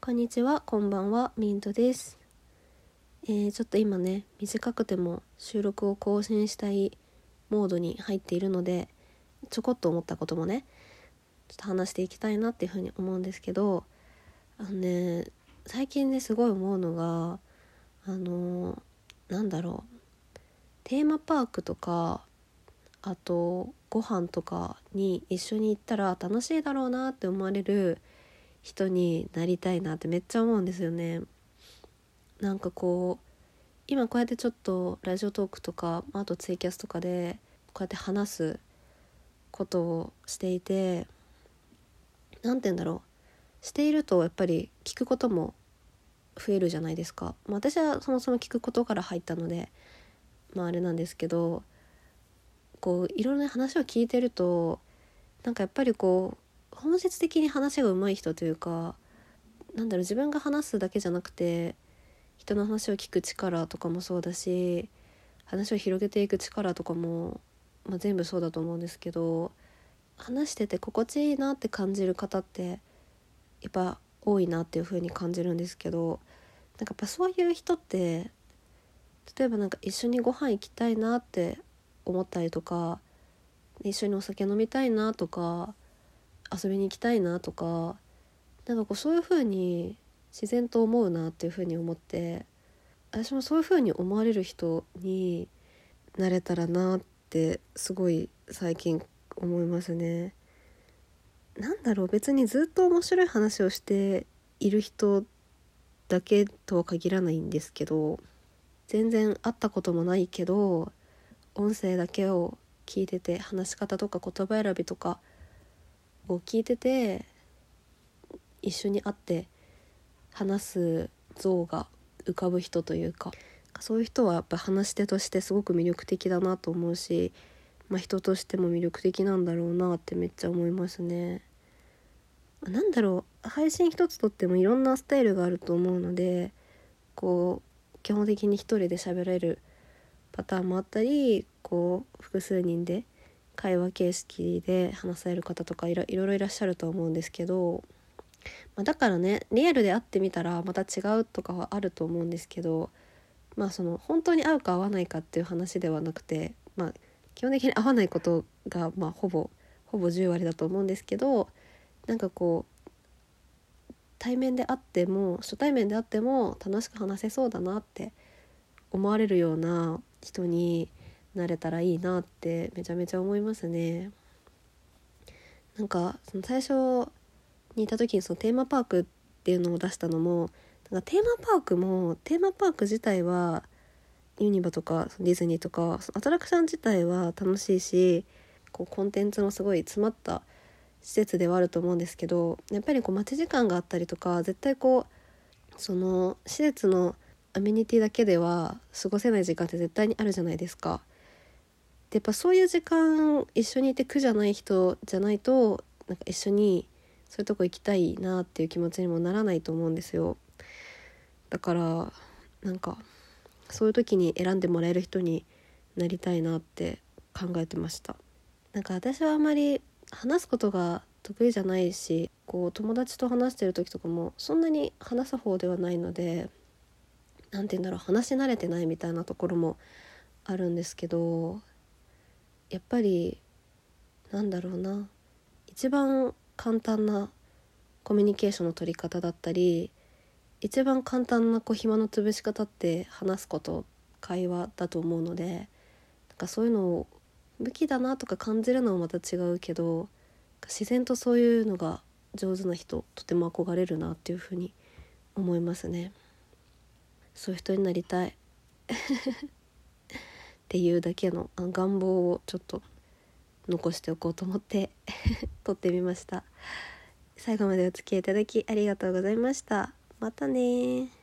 こんにちは、こんばんは、ミントです。えー、ちょっと今ね、短くても収録を更新したいモードに入っているので、ちょこっと思ったこともね、ちょっと話していきたいなっていうふうに思うんですけど、あのね、最近ね、すごい思うのが、あのーなんだろう、テーマパークとか、あとご飯とかに一緒に行ったら楽しいだろうなって思われる人になりたいなってめっちゃ思うんですよね。なんかこう今こうやってちょっとラジオトークとかあとツイキャスとかでこうやって話すことをしていて何て言うんだろうしているとやっぱり聞くことも増えるじゃないですか。まあ、私はそもそも聞くことから入ったのでまああれなんですけどこういろんな話を聞いてるとなんかやっぱりこう本質的に話が上手い人というかなんだろう自分が話すだけじゃなくて人の話を聞く力とかもそうだし話を広げていく力とかも、まあ、全部そうだと思うんですけど話してて心地いいなって感じる方ってやっぱ多いなっていう風に感じるんですけどなんかやっぱそういう人って例えばなんか一緒にご飯行きたいなって思ったりとか一緒にお酒飲みたいなとか遊びに行きたいなとかなんかこうそういう風に自然と思うなっていう風に思って私もそういう風に思われる人になれたらなってすごい最近思いますね。なんだろう別にずっと面白い話をしている人だけとは限らないんですけど全然会ったこともないけど音声だけを聞いてて話し方とか言葉選びとかを聞いてて一緒に会って話す像が浮かぶ人というかそういう人はやっぱ話し手としてすごく魅力的だなと思うし、まあ、人としても魅力的なんだろうなってめっちゃ思いますね。なんだろう配信一つとってもいろんなスタイルがあると思うのでこう基本的に一人で喋れるパターンもあったりこう複数人で会話形式で話される方とかいろいろいらっしゃると思うんですけど、まあ、だからねリアルで会ってみたらまた違うとかはあると思うんですけどまあその本当に合うか合わないかっていう話ではなくてまあ基本的に合わないことがまあほぼほぼ10割だと思うんですけどなんかこう対面であっても初対面であっても楽しく話せそうだなって思われるような人になれたらいいなってめちゃめちゃ思いますね。なんかその最初にいた時にそのテーマパークっていうのを出したのもなんかテーマパークもテーマパーク自体はユニバとかディズニーとかアトラクション自体は楽しいしこうコンテンツのすごい詰まった施設ではあると思うんですけどやっぱりこう待ち時間があったりとか絶対こうその施設のアメニティだけでは過ごせない時間って絶対にあるじゃないですか。でやっぱそういう時間一緒にいて苦じゃない人じゃないとなんか一緒にそういうとこ行きたいなっていう気持ちにもならないと思うんですよ。だからなんかそういう時に選んでもらえる人になりたいなって考えてました。なんか私はあまり話すことが得意じゃないしこう友達と話してる時とかもそんなに話す方ではないので何て言うんだろう話し慣れてないみたいなところもあるんですけどやっぱりなんだろうな。一番簡単なコミュニケーションの取り方だったり一番簡単なこう暇の潰し方って話すこと会話だと思うのでなんかそういうのを武器だなとか感じるのはまた違うけど自然とそういうのが上手な人とても憧れるなっていうふうに思いますね。そういう人になりたい。っていうだけの願望をちょっと残しておこうと思って 撮ってみました。最後までお付き合いいただきありがとうございました。またね